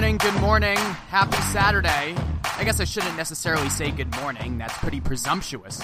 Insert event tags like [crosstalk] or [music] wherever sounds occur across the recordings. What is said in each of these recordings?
morning, good morning, happy Saturday. I guess I shouldn't necessarily say good morning. That's pretty presumptuous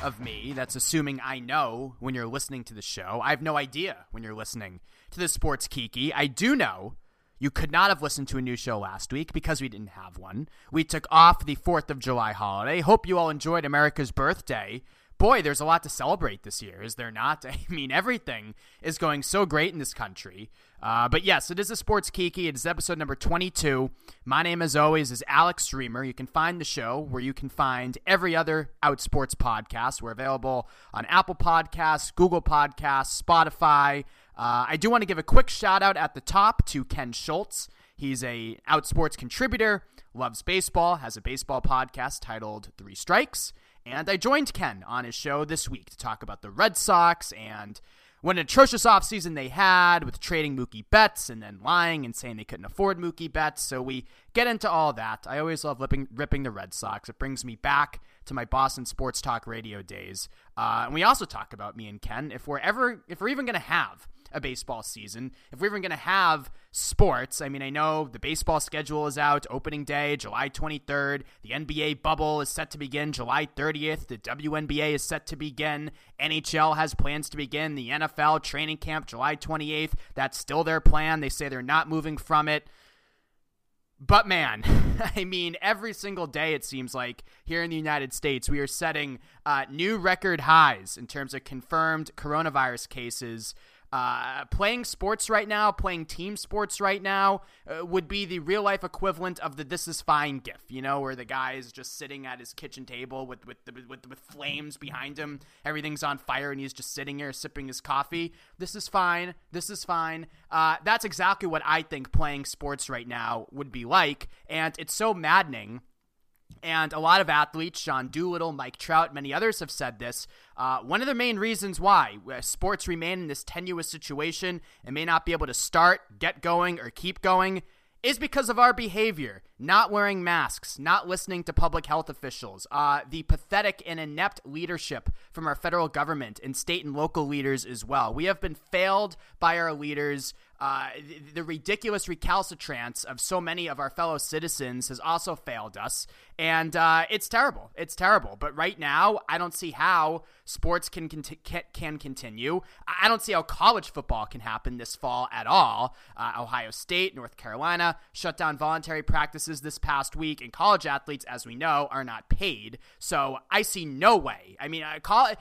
of me. That's assuming I know when you're listening to the show. I have no idea when you're listening to the Sports Kiki. I do know you could not have listened to a new show last week because we didn't have one. We took off the 4th of July holiday. Hope you all enjoyed America's birthday boy, there's a lot to celebrate this year, is there not? [laughs] I mean, everything is going so great in this country. Uh, but yes, it is a Sports Kiki. It is episode number 22. My name, as always, is Alex Reimer. You can find the show where you can find every other Outsports podcast. We're available on Apple Podcasts, Google Podcasts, Spotify. Uh, I do want to give a quick shout out at the top to Ken Schultz. He's a Outsports contributor, loves baseball, has a baseball podcast titled Three Strikes. And I joined Ken on his show this week to talk about the Red Sox and what an atrocious offseason they had with trading Mookie Betts and then lying and saying they couldn't afford Mookie Betts. So we get into all that. I always love ripping, ripping the Red Sox. It brings me back to my Boston sports talk radio days. Uh, and we also talk about me and Ken if we're ever, if we're even going to have a baseball season. If we're even going to have sports, I mean, I know the baseball schedule is out, opening day, July 23rd. The NBA bubble is set to begin July 30th. The WNBA is set to begin. NHL has plans to begin. The NFL training camp July 28th. That's still their plan. They say they're not moving from it. But man, [laughs] I mean, every single day it seems like here in the United States, we are setting uh, new record highs in terms of confirmed coronavirus cases. Uh, playing sports right now, playing team sports right now, uh, would be the real life equivalent of the "This is fine" gif. You know, where the guy is just sitting at his kitchen table with with the, with with flames behind him, everything's on fire, and he's just sitting here sipping his coffee. This is fine. This is fine. Uh, that's exactly what I think playing sports right now would be like, and it's so maddening and a lot of athletes, Sean Doolittle, Mike Trout, many others have said this. Uh, one of the main reasons why uh, sports remain in this tenuous situation and may not be able to start, get going, or keep going is because of our behavior not wearing masks, not listening to public health officials, uh, the pathetic and inept leadership from our federal government and state and local leaders as well. We have been failed by our leaders. Uh, the, the, ridiculous recalcitrance of so many of our fellow citizens has also failed us. And uh, it's terrible. It's terrible. But right now, I don't see how sports can, conti- can continue. I don't see how college football can happen this fall at all. Uh, Ohio State, North Carolina shut down voluntary practices this past week, and college athletes, as we know, are not paid. So I see no way. I mean, I call it,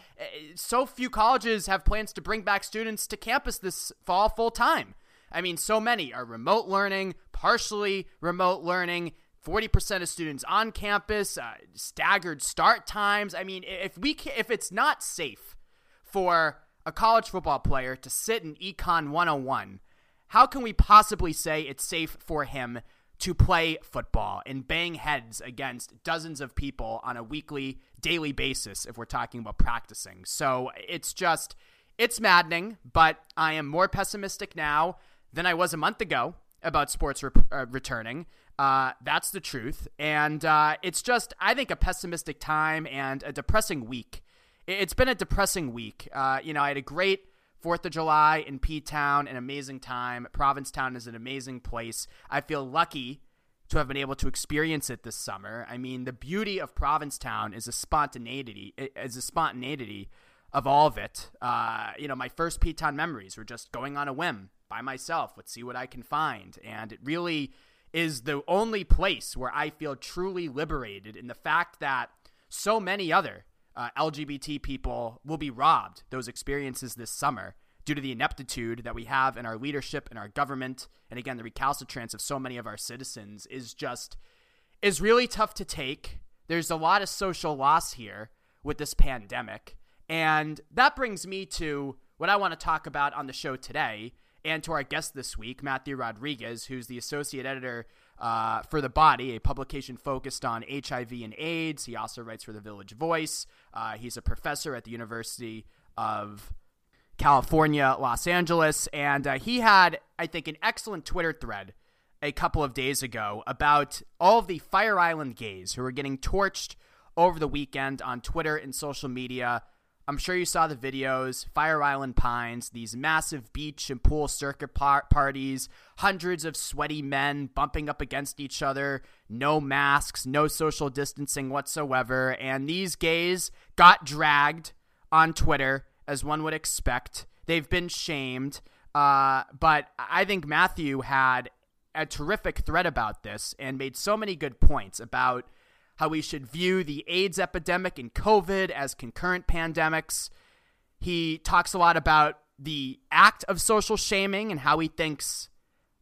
so few colleges have plans to bring back students to campus this fall full time. I mean, so many are remote learning, partially remote learning. 40% of students on campus, uh, staggered start times. I mean, if we can, if it's not safe for a college football player to sit in Econ 101, how can we possibly say it's safe for him to play football and bang heads against dozens of people on a weekly, daily basis if we're talking about practicing? So it's just, it's maddening, but I am more pessimistic now than I was a month ago about sports re- uh, returning. Uh, that's the truth. And uh, it's just, I think, a pessimistic time and a depressing week. It's been a depressing week. Uh, you know, I had a great Fourth of July in P Town, an amazing time. Provincetown is an amazing place. I feel lucky to have been able to experience it this summer. I mean, the beauty of Provincetown is a spontaneity, is a spontaneity of all of it. Uh, you know, my first P Town memories were just going on a whim by myself. Let's see what I can find. And it really is the only place where I feel truly liberated in the fact that so many other uh, LGBT people will be robbed those experiences this summer due to the ineptitude that we have in our leadership and our government and again the recalcitrance of so many of our citizens is just is really tough to take there's a lot of social loss here with this pandemic and that brings me to what I want to talk about on the show today and to our guest this week, Matthew Rodriguez, who's the associate editor uh, for The Body, a publication focused on HIV and AIDS. He also writes for The Village Voice. Uh, he's a professor at the University of California, Los Angeles. And uh, he had, I think, an excellent Twitter thread a couple of days ago about all of the Fire Island gays who were getting torched over the weekend on Twitter and social media I'm sure you saw the videos, Fire Island Pines, these massive beach and pool circuit par- parties, hundreds of sweaty men bumping up against each other, no masks, no social distancing whatsoever, and these gays got dragged on Twitter, as one would expect. They've been shamed, uh, but I think Matthew had a terrific thread about this and made so many good points about – how we should view the AIDS epidemic and COVID as concurrent pandemics. He talks a lot about the act of social shaming and how he thinks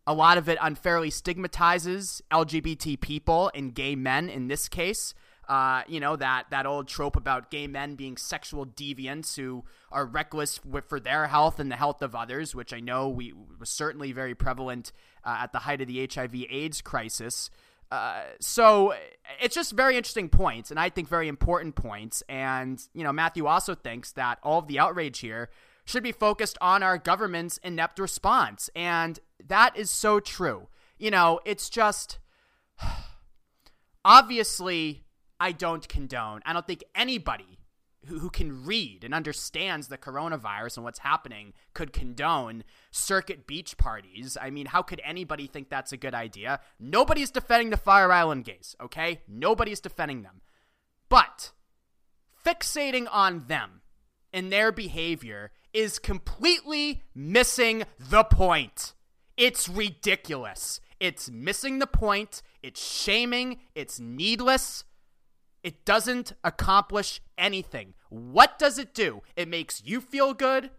a lot of it unfairly stigmatizes LGBT people and gay men in this case. Uh, you know that that old trope about gay men being sexual deviants who are reckless for their health and the health of others, which I know we was certainly very prevalent uh, at the height of the HIV/AIDS crisis. Uh, so it's just very interesting points, and I think very important points. And you know, Matthew also thinks that all of the outrage here should be focused on our government's inept response, and that is so true. You know, it's just [sighs] obviously I don't condone. I don't think anybody who, who can read and understands the coronavirus and what's happening could condone circuit beach parties. I mean, how could anybody think that's a good idea? Nobody's defending the Fire Island gays, okay? Nobody's defending them. But fixating on them and their behavior is completely missing the point. It's ridiculous. It's missing the point. It's shaming. It's needless. It doesn't accomplish anything. What does it do? It makes you feel good.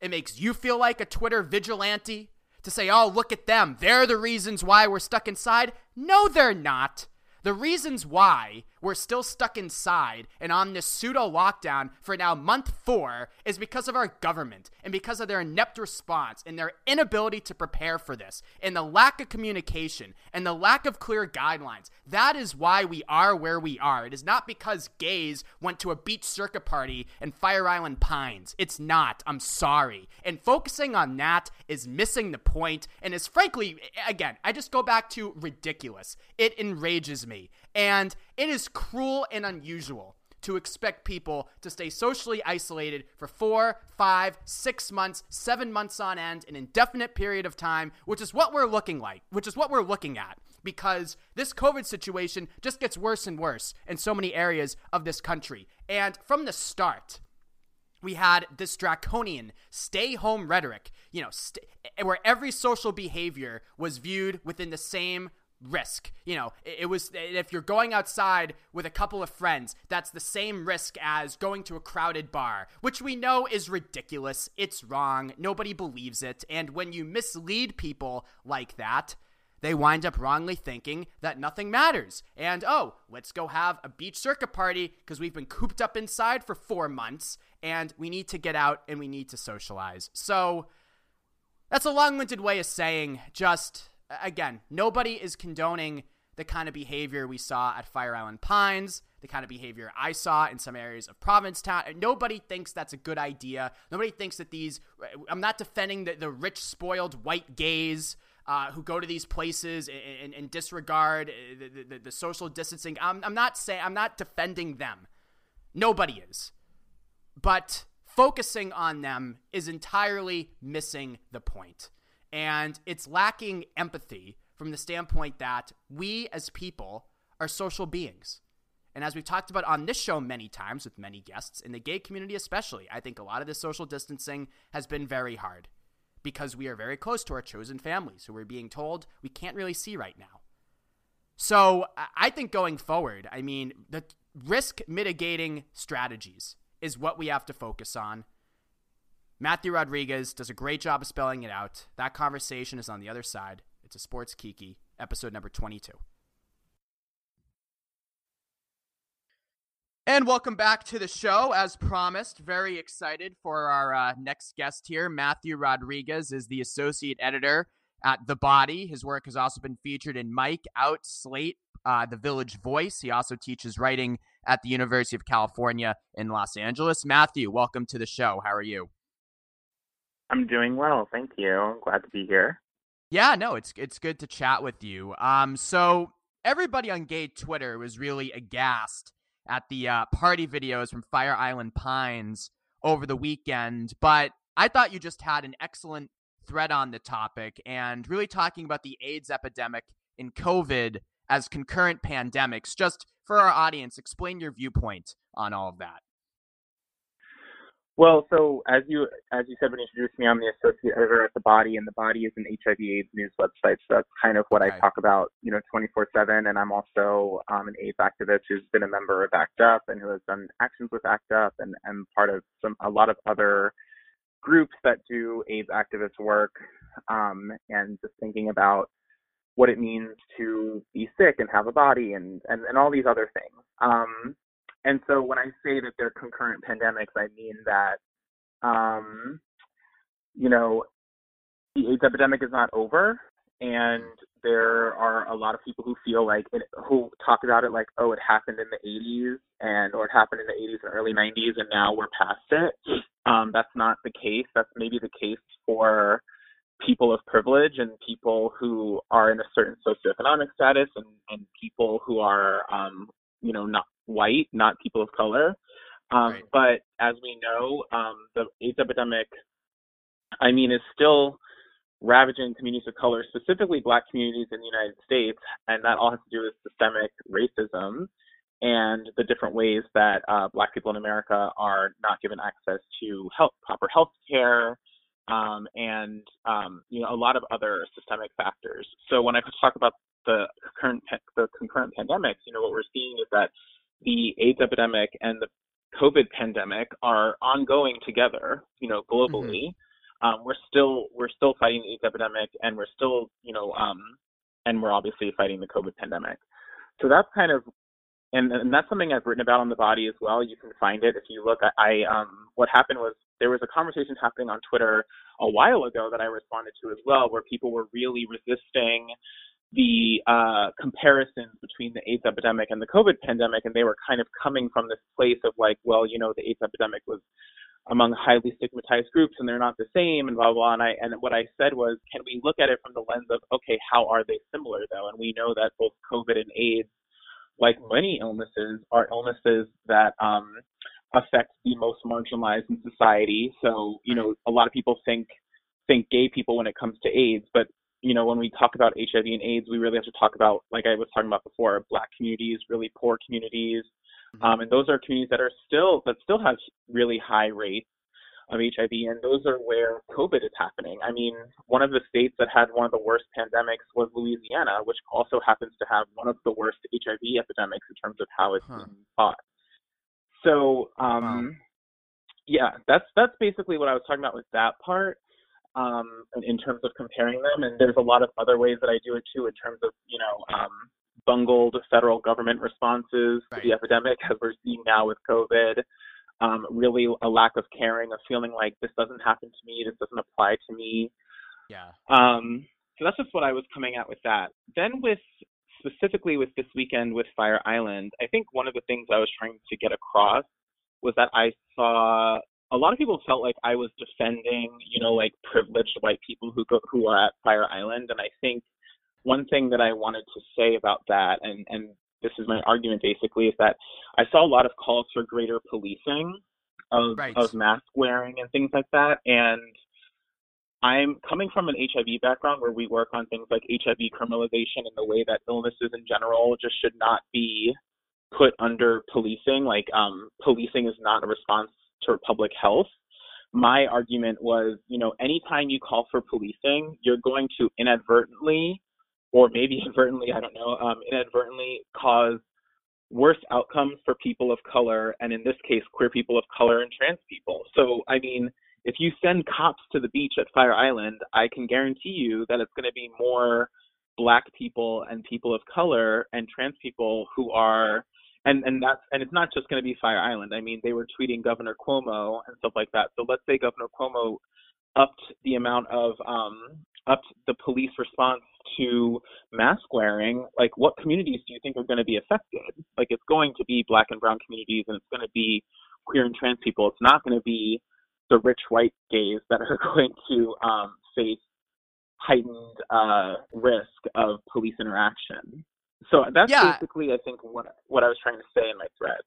It makes you feel like a Twitter vigilante to say, oh, look at them. They're the reasons why we're stuck inside. No, they're not. The reasons why we're still stuck inside and on this pseudo lockdown for now month four is because of our government and because of their inept response and their inability to prepare for this and the lack of communication and the lack of clear guidelines. That is why we are where we are. It is not because gays went to a beach circuit party in Fire Island Pines. It's not. I'm sorry. And focusing on that is missing the point and is frankly, again, I just go back to ridiculous. It enrages me. And it is cruel and unusual to expect people to stay socially isolated for four, five, six months, seven months on end, an indefinite period of time, which is what we're looking like, which is what we're looking at. Because this COVID situation just gets worse and worse in so many areas of this country. And from the start, we had this draconian stay home rhetoric, you know, st- where every social behavior was viewed within the same risk. You know, it, it, was if you're going outside with a couple of friends, that's the same risk as going to a crowded bar, which we know is ridiculous. It's wrong. Nobody believes it. And when you mislead people like that, they wind up wrongly thinking that nothing matters. And oh, let's go have a beach circuit party because we've been cooped up inside for four months and we need to get out and we need to socialize. So that's a long winded way of saying just again, nobody is condoning the kind of behavior we saw at Fire Island Pines, the kind of behavior I saw in some areas of Provincetown. Nobody thinks that's a good idea. Nobody thinks that these. I'm not defending the, the rich, spoiled white gays. Uh, who go to these places and, and, and disregard uh, the, the, the, social distancing. I'm, I'm not saying I'm not defending them. Nobody is, but focusing on them is entirely missing the point. And it's lacking empathy from the standpoint that we as people are social beings. And as we've talked about on this show many times with many guests, in the gay community especially, I think a lot of this social distancing has been very hard because we are very close to our chosen families who we're being told we can't really see right now. So I think going forward, I mean, the risk mitigating strategies is what we have to focus on. Matthew Rodriguez does a great job of spelling it out. That conversation is on the other side. It's a Sports Kiki, episode number 22. And welcome back to the show. As promised, very excited for our uh, next guest here. Matthew Rodriguez is the associate editor at The Body. His work has also been featured in Mic, Out, Slate, uh, The Village Voice. He also teaches writing at the University of California in Los Angeles. Matthew, welcome to the show. How are you? I'm doing well, thank you. I'm glad to be here. Yeah, no, it's it's good to chat with you. Um, so everybody on gay Twitter was really aghast at the uh, party videos from Fire Island Pines over the weekend. But I thought you just had an excellent thread on the topic and really talking about the AIDS epidemic and COVID as concurrent pandemics. Just for our audience, explain your viewpoint on all of that. Well, so as you as you said when you introduced me, I'm the associate editor at the Body, and the Body is an HIV/AIDS news website. So that's kind of what. I talk about, you know, 24/7. And I'm also um, an AIDS activist who's been a member of ACT UP and who has done actions with ACT UP, and and part of some a lot of other groups that do AIDS activist work, um, and just thinking about what it means to be sick and have a body and and, and all these other things. Um, and so when I say that they're concurrent pandemics, I mean that, um, you know, the AIDS epidemic is not over, and there are a lot of people who feel like it, who talk about it like, oh, it happened in the 80s and or it happened in the 80s and early 90s, and now we're past it. Um, that's not the case. That's maybe the case for people of privilege and people who are in a certain socioeconomic status and, and people who are um, you know not white, not people of color. Um, right. But as we know, um, the AIDS epidemic, I mean, is still ravaging communities of color, specifically Black communities in the United States, and that all has to do with systemic racism and the different ways that uh, Black people in America are not given access to health, proper health care, um, and um, you know a lot of other systemic factors. So when I talk about the current the concurrent pandemics, you know what we're seeing is that the AIDS epidemic and the COVID pandemic are ongoing together, you know, globally. Mm-hmm. Um, we're still we're still fighting the AIDS epidemic, and we're still, you know, um, and we're obviously fighting the COVID pandemic. So that's kind of, and, and that's something I've written about on the body as well. You can find it if you look. I, I um, what happened was there was a conversation happening on Twitter a while ago that I responded to as well, where people were really resisting the uh, comparisons between the AIDS epidemic and the COVID pandemic, and they were kind of coming from this place of like, well, you know, the AIDS epidemic was among highly stigmatized groups, and they're not the same, and blah blah. And I and what I said was, can we look at it from the lens of, okay, how are they similar though? And we know that both COVID and AIDS, like many illnesses, are illnesses that um, affect the most marginalized in society. So, you know, a lot of people think think gay people when it comes to AIDS, but you know, when we talk about HIV and AIDS, we really have to talk about, like I was talking about before, black communities, really poor communities. Mm-hmm. Um, and those are communities that are still, that still have really high rates of HIV. And those are where COVID is happening. I mean, one of the states that had one of the worst pandemics was Louisiana, which also happens to have one of the worst HIV epidemics in terms of how it's huh. being fought. So, um, wow. yeah, that's, that's basically what I was talking about with that part um, in terms of comparing them. And there's a lot of other ways that I do it too, in terms of you know um, bungled federal government responses right. to the epidemic, as we're seeing now with COVID. Um, really, a lack of caring, of feeling like this doesn't happen to me, this doesn't apply to me. Yeah. Um, so that's just what I was coming at with that. Then with specifically with this weekend with Fire Island, I think one of the things I was trying to get across was that I saw a lot of people felt like I was defending, you know, like privileged white people who go who are at Fire Island, and I think one thing that I wanted to say about that, and and this is my argument basically, is that I saw a lot of calls for greater policing of right. of mask wearing and things like that, and I'm coming from an HIV background where we work on things like HIV criminalization and the way that illnesses in general just should not be put under policing. Like um, policing is not a response to public health, my argument was, you know, anytime you call for policing, you're going to inadvertently, or maybe [laughs] inadvertently, I don't know, um, inadvertently cause worse outcomes for people of color, and in this case, queer people of color and trans people. So, I mean, if you send cops to the beach at Fire Island, I can guarantee you that it's going to be more black people and people of color and trans people who are and and that's and it's not just going to be Fire Island. I mean, they were tweeting Governor Cuomo and stuff like that. So let's say Governor Cuomo upped the amount of um upped the police response to mask wearing. Like, what communities do you think are going to be affected? Like, it's going to be Black and Brown communities, and it's going to be queer and trans people. It's not going to be the rich white gays that are [laughs] going to um, face heightened uh, risk of police interaction. So that's yeah. basically, I think, what what I was trying to say in my thread.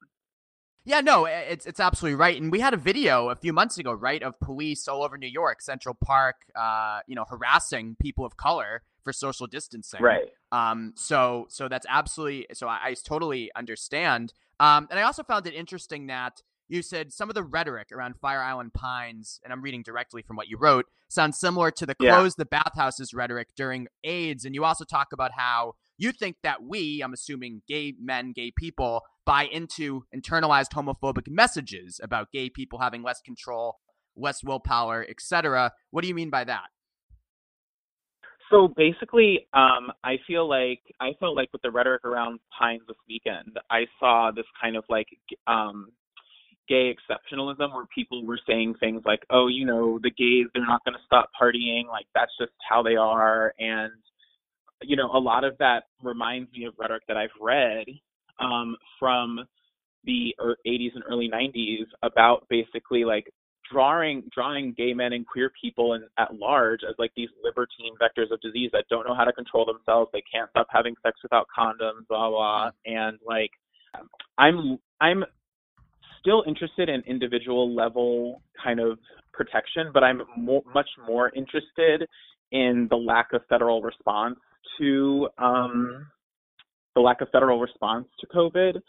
Yeah, no, it's it's absolutely right. And we had a video a few months ago, right, of police all over New York, Central Park, uh, you know, harassing people of color for social distancing. Right. Um. So so that's absolutely. So I, I totally understand. Um. And I also found it interesting that you said some of the rhetoric around Fire Island Pines, and I'm reading directly from what you wrote, sounds similar to the close yeah. the bathhouses rhetoric during AIDS. And you also talk about how you think that we, I'm assuming gay men, gay people, buy into internalized homophobic messages about gay people having less control, less willpower, etc. What do you mean by that? So basically, um, I feel like I felt like with the rhetoric around Pines this weekend, I saw this kind of like um, gay exceptionalism where people were saying things like, oh, you know, the gays, they're not going to stop partying. Like, that's just how they are. And, you know, a lot of that reminds me of rhetoric that I've read um, from the 80s and early 90s about basically like drawing drawing gay men and queer people and at large as like these libertine vectors of disease that don't know how to control themselves they can't stop having sex without condoms blah blah and like i'm i'm still interested in individual level kind of protection, but I'm much more interested in the lack of federal response to um, the lack of federal response to COVID.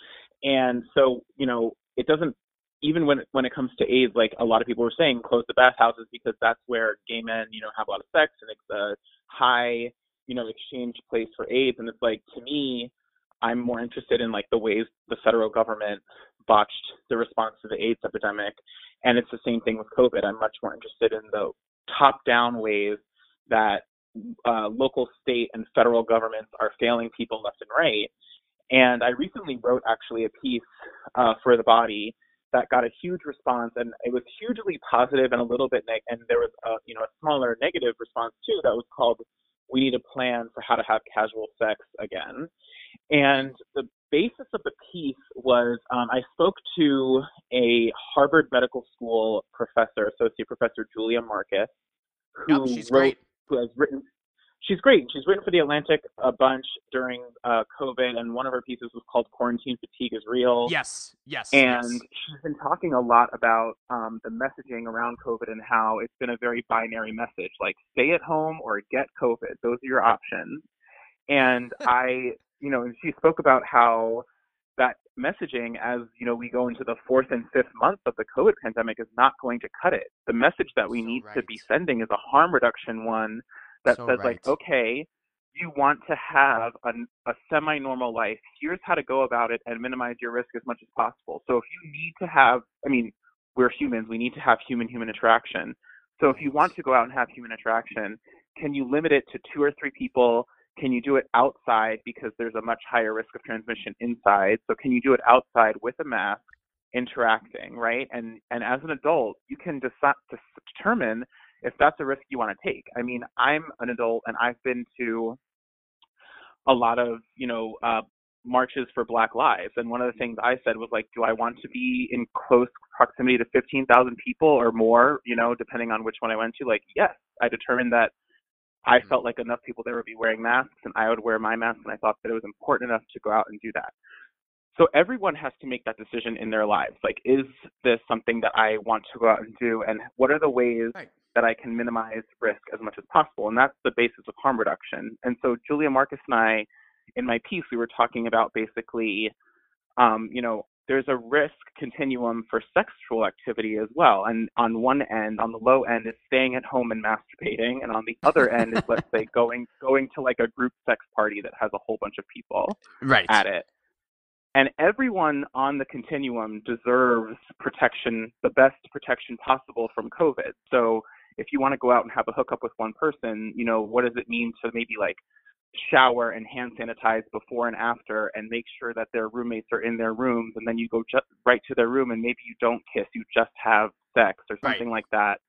And so, you know, it doesn't even when when it comes to AIDS, like a lot of people were saying, close the bathhouses because that's where gay men, you know, have a lot of sex and it's a high, you know, exchange place for AIDS. And it's like to me, I'm more interested in like the ways the federal government botched the response to the AIDS epidemic. And it's the same thing with COVID. I'm much more interested in the top down ways that uh, local, state, and federal governments are failing people left and right. And I recently wrote actually a piece uh, for the body that got a huge response, and it was hugely positive and a little bit neg- and there was a you know a smaller negative response too that was called "We need a plan for how to have casual sex again." And the basis of the piece was um, I spoke to a Harvard Medical School professor, Associate Professor Julia Marcus, who she's wrote, great. Who has written. She's great. She's written for the Atlantic a bunch during uh, COVID, and one of her pieces was called "Quarantine Fatigue is Real." Yes, yes. And yes. she's been talking a lot about um, the messaging around COVID and how it's been a very binary message, like stay at home or get COVID. Those are your options. And [laughs] I you know, and she spoke about how that messaging as you know we go into the fourth and fifth month of the covid pandemic is not going to cut it. The message that we so need right. to be sending is a harm reduction one that so says right. like okay you want to have a, a semi-normal life. Here's how to go about it and minimize your risk as much as possible. So if you need to have i mean we're humans. We need to have human human interaction. So if you want to go out and have human interaction can you limit it to two or three people can you do it outside because there's a much higher risk of transmission inside? So can you do it outside with a mask, interacting, right? And and as an adult, you can decide to determine if that's a risk you want to take. I mean, I'm an adult and I've been to a lot of you know uh, marches for Black Lives, and one of the things I said was like, do I want to be in close proximity to 15,000 people or more? You know, depending on which one I went to. Like, yes, I determined that I mm-hmm. felt like enough people there would be wearing masks and I would wear my mask and I thought that it was important enough to go out and do that. So everyone has to make that decision in their lives. Like, is this something that I want to go out and do? And what are the ways right. that I can minimize risk as much as possible? And that's the basis of harm reduction. And so Julia Marcus and I, in my piece, we were talking about basically, um, you know, there's a risk continuum for sexual activity as well. And on one end, on the low end, is staying at home and masturbating, and on the other [laughs] end is let's say going going to like a group sex party that has a whole bunch of people right. at it. And everyone on the continuum deserves protection, the best protection possible from COVID. So if you want to go out and have a hookup with one person, you know, what does it mean to maybe like shower and hand sanitize before and after and make sure that their roommates are in their rooms and then you go right to their room and maybe you don't kiss you just have sex or something right. like that.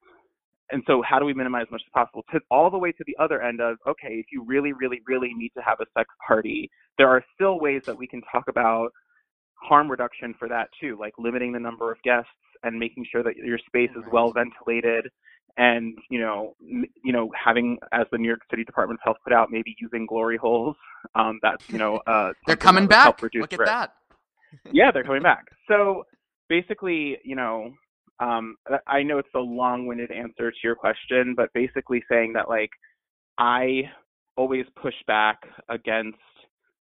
And so how do we minimize as much as possible to all the way to the other end of okay if you really really really need to have a sex party there are still ways that we can talk about harm reduction for that too like limiting the number of guests and making sure that your space is well ventilated and you know you know having as the New York City Department of Health put out maybe using glory holes um, that's you know uh, [laughs] they're coming back. look at risk. that. [laughs] [laughs] Yeah they're coming back. So basically, you know, um, I know it's a long-winded answer to your question, but basically saying that like I always push back against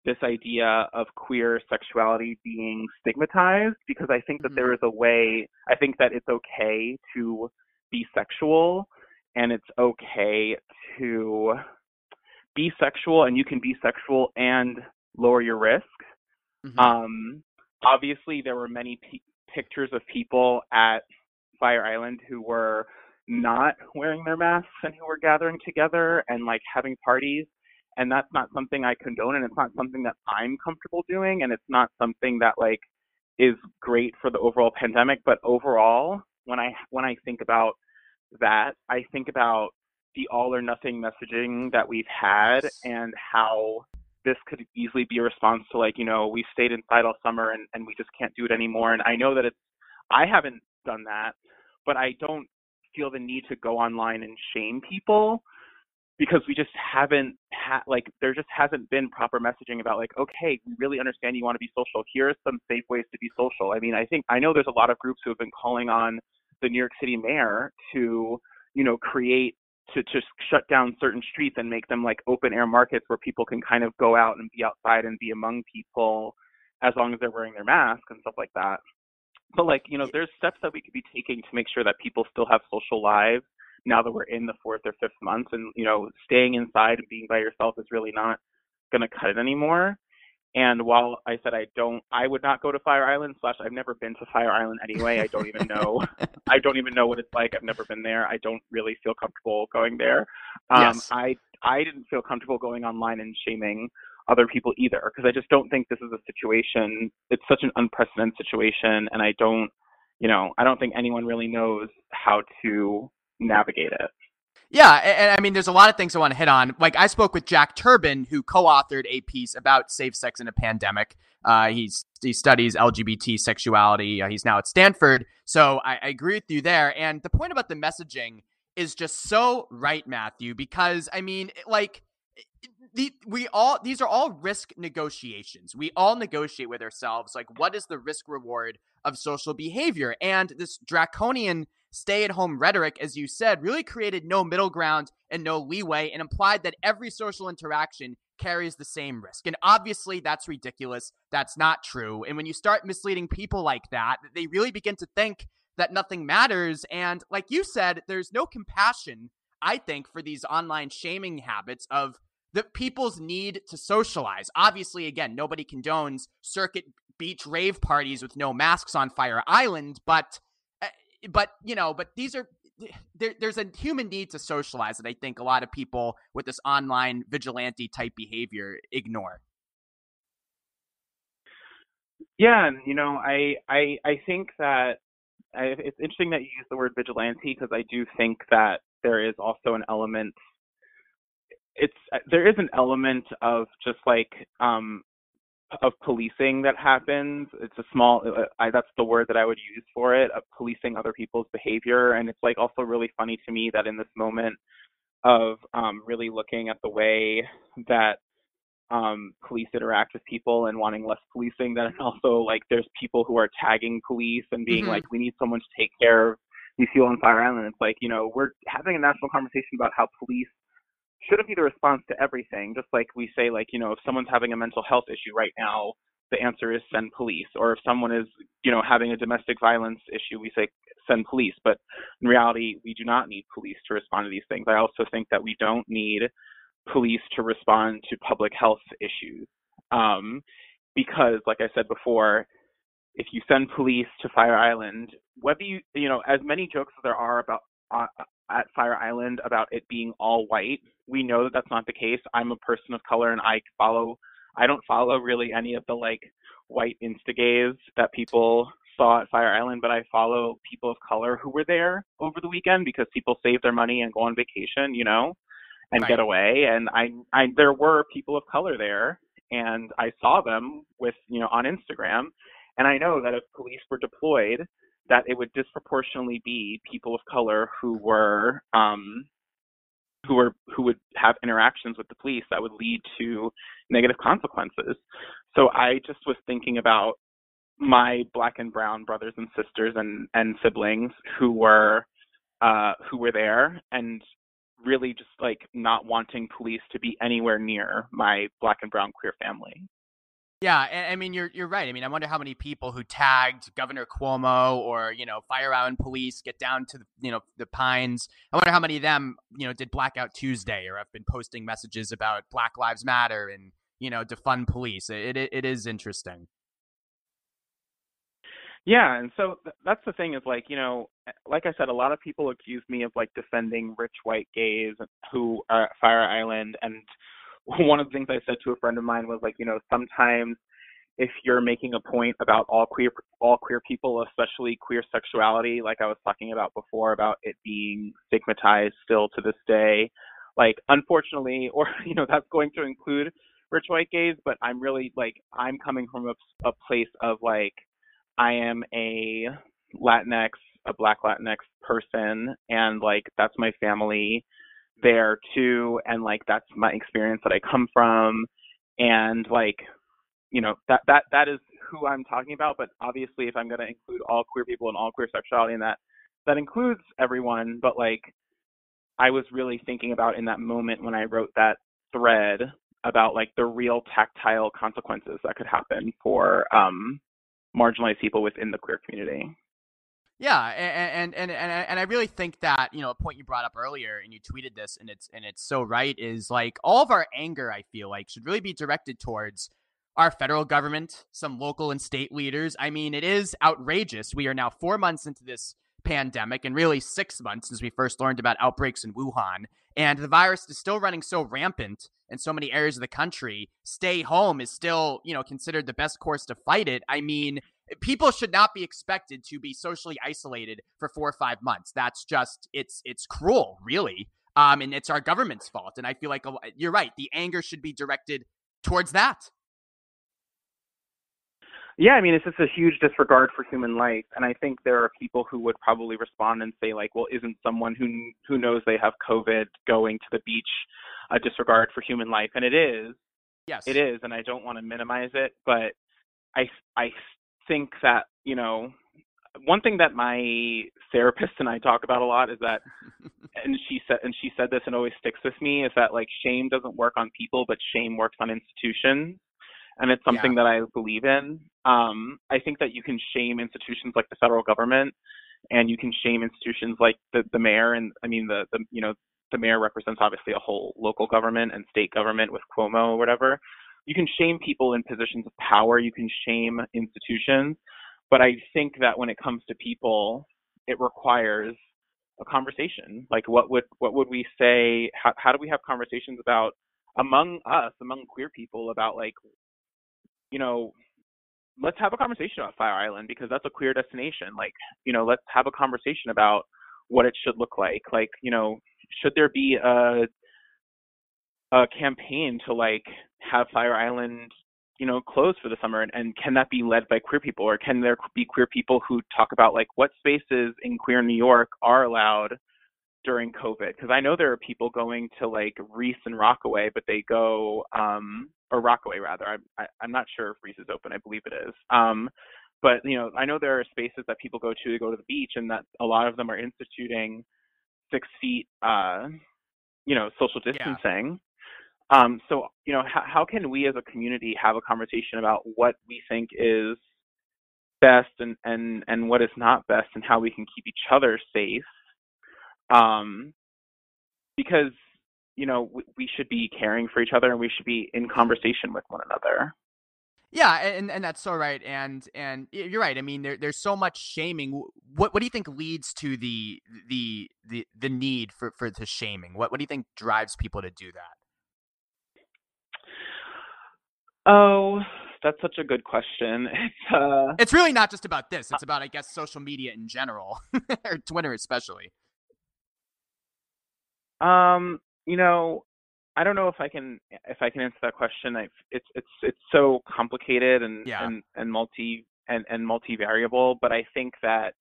this idea of queer sexuality being stigmatized because I think that there is a way, I think that it's okay to be sexual and it's okay to be sexual and you can be sexual and lower your risk. Mm-hmm. Um, obviously, there were many p- pictures of people at Fire Island who were not wearing their masks and who were gathering together and like having parties and that's not something I condone and it's not something that I'm comfortable doing and it's not something that like is great for the overall pandemic but overall when I when I think about that I think about the all or nothing messaging that we've had and how this could easily be a response to like you know we stayed inside all summer and, and we just can't do it anymore. And I know that it's I haven't done that but I don't feel the need to go online and shame people because we just haven't had like there just hasn't been proper messaging about like okay we really understand you want to be social. Here are some safe ways to be social. I mean i think i know there's a lot of groups who have been calling on the new york city mayor to you know create to just shut down certain streets and make them like open air markets where people can kind of go out and be outside and be among people as long as they're wearing their mask and stuff like that. But like you know there's steps that we could be taking to make sure that people still have social lives now that we're in the fourth or fifth month. And you know staying inside and being by yourself is really not going to cut it anymore and while i said i don't i would not go to fire island slash i've never been to fire island anyway. I don't even know. [laughs] I don't even know what it's like. I've never been there. I don't really feel comfortable going there. Um yes. i i didn't feel comfortable going online and shaming other people either because i just don't think this is a situation it's such an unprecedented situation and i don't you know i don't think anyone really knows how to navigate it. Yeah, and, I mean, there's a lot of things I want to hit on. Like, I spoke with Jack Turban, who co-authored a piece about safe sex in a pandemic. Uh, he's he studies LGBT sexuality. Uh, he's now at Stanford, so I, I agree with you there. And the point about the messaging is just so right, Matthew, because I mean, like the, we all these are all risk negotiations. We all negotiate with ourselves like what is the risk reward of social behavior and this draconian stay at home rhetoric, as you said, really created no middle ground and no leeway and implied that every social interaction carries the same risk. And obviously, that's ridiculous. That's not true. And when you start misleading people like that, they really begin to think that nothing matters. And like you said, there's no compassion, I think, for these online shaming habits of the people's need to socialize. Obviously, again, nobody condones circuit beach rave parties with no masks on Fire Island, but but you know, but these are there, there's a human need to socialize that I think a lot of people with this online vigilante type behavior ignore. Yeah, and you know, I I I think that I, it's interesting that you use the word vigilante because I do think that there is also an element. It's there is an element of just like um of policing that happens. It's a small, uh, I, that's the word that I would use for it, of policing other people's behavior. And it's like also really funny to me that in this moment of um, really looking at the way that um, police interact with people and wanting less policing, that also like there's people who are tagging police and being mm-hmm. like, we need someone to take care of these people on Fire Island. It's like, you know, we're having a national conversation about how police shouldn't be the response to everything. Just like we say, like, you know, if someone's having a mental health issue right now, the answer is send police. Or if someone is, you know, having a domestic violence issue, we say send police. But in reality, we do not need police to respond to these things. I also think that we don't need police to respond to public health issues. Um, because, like I said before, if you send police to Fire Island, whether you, you know, as many jokes as there are about uh, at Fire Island about it being all white. We know that that's not the case. I'm a person of color and I follow I don't follow really any of the like white instagays that people saw at Fire Island, but I follow people of color who were there over the weekend because people save their money and go on vacation, you know, and right. get away. And I, I, there were people of color there, and I saw them with, you know, on Instagram. And I know that if police were deployed, that it would disproportionately be people of color who were um, who were who would have interactions with the police that would lead to negative consequences. So I just was thinking about my black and brown brothers and sisters and and siblings who were uh who were there and really just like not wanting police to be anywhere near my black and brown queer family. Yeah, I mean you're you're right. I mean I wonder how many people who tagged Governor Cuomo or you know Fire Island Police get down to the you know the Pines. I wonder how many of them you know did Blackout Tuesday or have been posting messages about Black Lives Matter and you know defund police. It it, it is interesting. Yeah, and so th- that's the thing is like, you know, eh, like I said, a lot of people accuse me of like defending rich white gays who are at Fire Island. And one of the things I said to a friend of mine was like, you know, sometimes if you're making a point about all queer all queer people, especially queer sexuality, like I was talking about before about it being stigmatized still to this day, like unfortunately, [laughs] or you know, that's going to include rich white gays, but I'm really like I'm coming from a, a place of like I am a Latinx, a Black Latinx person, and like that's my family there too, and like that's my experience that I come from, and like you know that that that is who I'm talking about. But obviously, if I'm going to include all queer people and all queer sexuality, and that that includes everyone, but like I was really thinking about in that moment when I wrote that thread about like the real tactile consequences that could happen for um marginalized people within the queer community. Yeah, and, and and and I really think that you know a point you brought up earlier, and you tweeted this, and it's and it's so right. Is like all of our anger, I feel like, should really be directed towards our federal government, some local and state leaders. I mean, it is outrageous. We are now four months into this pandemic, and really six months since we first learned about outbreaks in Wuhan, and the virus is still running so rampant in so many areas of the country. Stay home is still, you know, considered the best course to fight it. I mean, people should not be expected to be socially isolated for four or five months. That's just it's it's cruel, really. Um, and it's our government's fault. And I feel like you're right. The anger should be directed towards that. Yeah, I mean, it's just a huge disregard for human life, and I think there are people who would probably respond and say, like, well, isn't someone who who knows they have COVID going to the beach a disregard for human life? And it is. Yes, it is, and I don't want to minimize it, but I I think that you know one thing that my therapist and I talk about a lot is that and she said and she said this and always sticks with me is that like shame doesn't work on people but shame works on institutions and it's something yeah. that I believe in. Um, I think that you can shame institutions like the federal government, and you can shame institutions like the the mayor, and I mean the the you know the mayor represents obviously a whole local government and state government with Cuomo or whatever you can shame people in positions of power, you can shame institutions, but I think that when it comes to people, it requires a conversation. Like what would what would we say? How how do we have conversations about among us, among queer people, about like, you know, let's have a conversation about Fire Island because that's a queer destination. Like, you know, let's have a conversation about what it should look like. Like, you know, should there be a a campaign to like have Fire Island, you know, closed for the summer, and, and can that be led by queer people, or can there be queer people who talk about like what spaces in queer New York are allowed during COVID? Because I know there are people going to like Riis and Rockaway, but they go, um, or Rockaway rather. I, I, I'm not sure if Riis is open. I believe it is. Um, but you know, I know there are spaces that people go to to go to the beach, and that a lot of them are instituting six feet, uh, you know, social distancing. Um, so, you know, how, how can we as a community have a conversation about what we think is best and, and, and what is not best and how we can keep each other safe? Um, because, you know, we, we should be caring for each other and we should be in conversation with one another. Yeah, and, and that's so right, and and you're right. I mean, there, there's so much shaming. What what do you think leads to the the the the need for for the shaming? What what do you think drives people to do that? Oh, that's such a good question. [laughs] It's uh It's really not just about this. It's about I guess social media in general [laughs] or Twitter especially. Um, you know, I don't know if I can if I can answer that question. I it's it's it's so complicated and yeah. and and multi and and multivariable, but I think that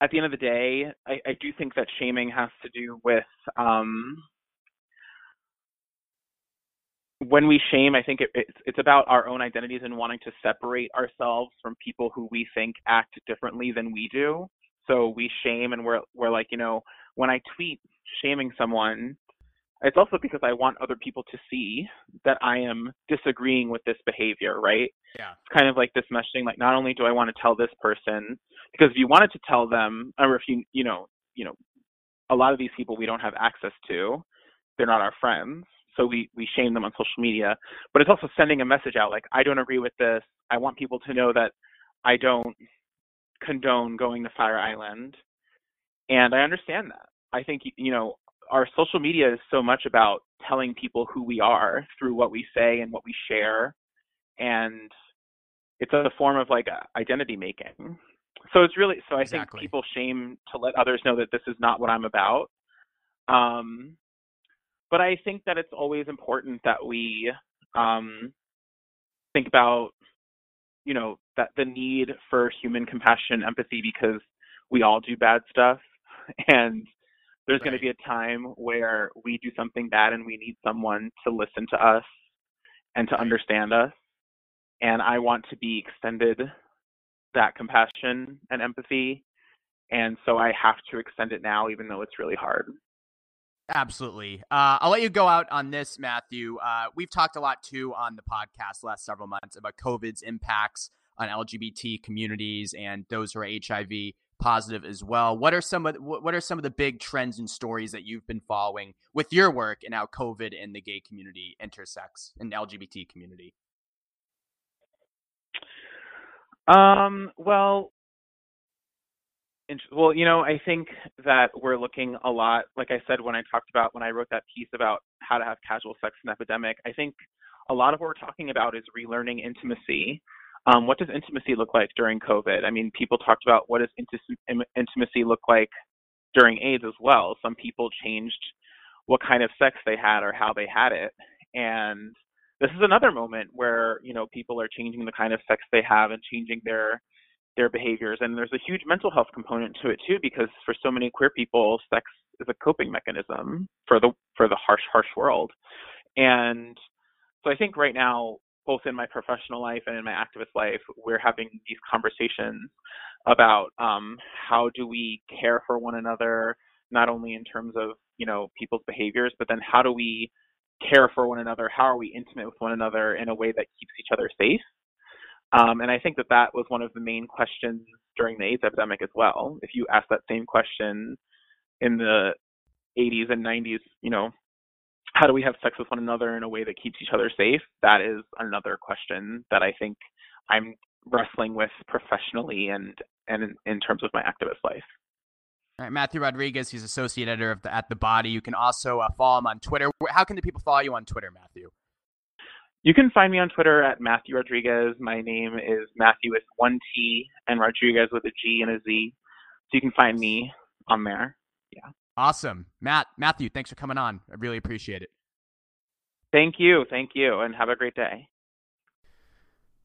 at the end of the day, I, I do think that shaming has to do with um when we shame, I think it, it's it's about our own identities and wanting to separate ourselves from people who we think act differently than we do. So we shame and we're we're like, you know, when I tweet shaming someone, it's also because I want other people to see that I am disagreeing with this behavior, right? Yeah. It's kind of like this meshing, like not only do I want to tell this person, because if you wanted to tell them, or if you, you know, you know, a lot of these people we don't have access to, they're not our friends, so we we shame them on social media. But it's also sending a message out, like I don't agree with this. I want people to know that I don't condone going to Fire Island, and I understand that. I think you know our social media is so much about telling people who we are through what we say and what we share and it's a form of like identity making so it's really so i exactly. think people shame to let others know that this is not what i'm about um but i think that it's always important that we um think about you know that the need for human compassion empathy because we all do bad stuff [laughs] and there's right. going to be a time where we do something bad and we need someone to listen to us and to understand us. And I want to be extended that compassion and empathy. And so I have to extend it now, even though it's really hard. Absolutely. Uh, I'll let you go out on this, Matthew. Uh, we've talked a lot too on the podcast the last several months about COVID's impacts on LGBT communities and those who are HIV positive as well. What are some of what are some of the big trends and stories that you've been following with your work and how COVID and the gay community intersects and LGBT community? Um, well, well, you know, I think that we're looking a lot, like I said when I talked about when I wrote that piece about how to have casual sex in epidemic, I think a lot of what we're talking about is relearning intimacy um, what does intimacy look like during COVID? I mean, people talked about what does intimacy look like during AIDS as well. Some people changed what kind of sex they had or how they had it, and this is another moment where you know people are changing the kind of sex they have and changing their their behaviors. And there's a huge mental health component to it too, because for so many queer people, sex is a coping mechanism for the for the harsh harsh world, and so I think right now both in my professional life and in my activist life, we're having these conversations about um, how do we care for one another, not only in terms of you know people's behaviors, but then how do we care for one another? How are we intimate with one another in a way that keeps each other safe? Um, and I think that that was one of the main questions during the AIDS epidemic as well. If you ask that same question in the 80s and 90s, you know, how do we have sex with one another in a way that keeps each other safe? That is another question that I think I'm wrestling with professionally and and in, in terms of my activist life. All right, Matthew Rodriguez, he's associate editor of the, At the Body. You can also uh, follow him on Twitter. How can the people follow you on Twitter, Matthew? You can find me on Twitter at Matthew Rodriguez. My name is Matthew with one T and Rodriguez with a G and a Z. So you can find me on there. Yeah. Awesome. Matt, Matthew, thanks for coming on. I really appreciate it. Thank you. Thank you. And have a great day.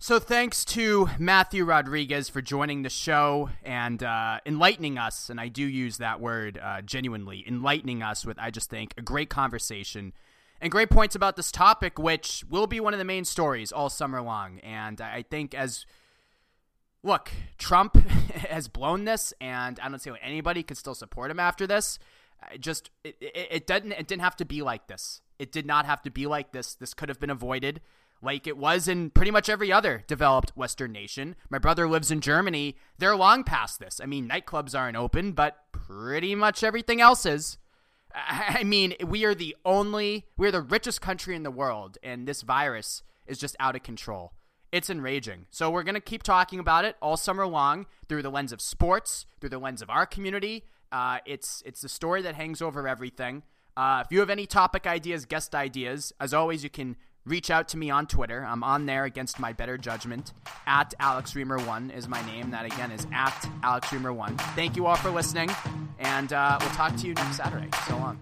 So, thanks to Matthew Rodriguez for joining the show and uh, enlightening us. And I do use that word uh, genuinely, enlightening us with, I just think, a great conversation and great points about this topic, which will be one of the main stories all summer long. And I think as look, Trump [laughs] has blown this, and I don't see how anybody could still support him after this. It just it, it, it didn't it didn't have to be like this. It did not have to be like this. This could have been avoided like it was in pretty much every other developed Western nation. My brother lives in Germany. They're long past this. I mean, nightclubs aren't open, but pretty much everything else is. I mean, we are the only, we're the richest country in the world, and this virus is just out of control. It's enraging. So we're going to keep talking about it all summer long through the lens of sports, through the lens of our community, uh, it's it's the story that hangs over everything. Uh, if you have any topic ideas, guest ideas, as always, you can reach out to me on Twitter. I'm on there against my better judgment. At Alex Reimer1 is my name. That again is at Alex Reimer1. Thank you all for listening, and uh, we'll talk to you next Saturday. So long.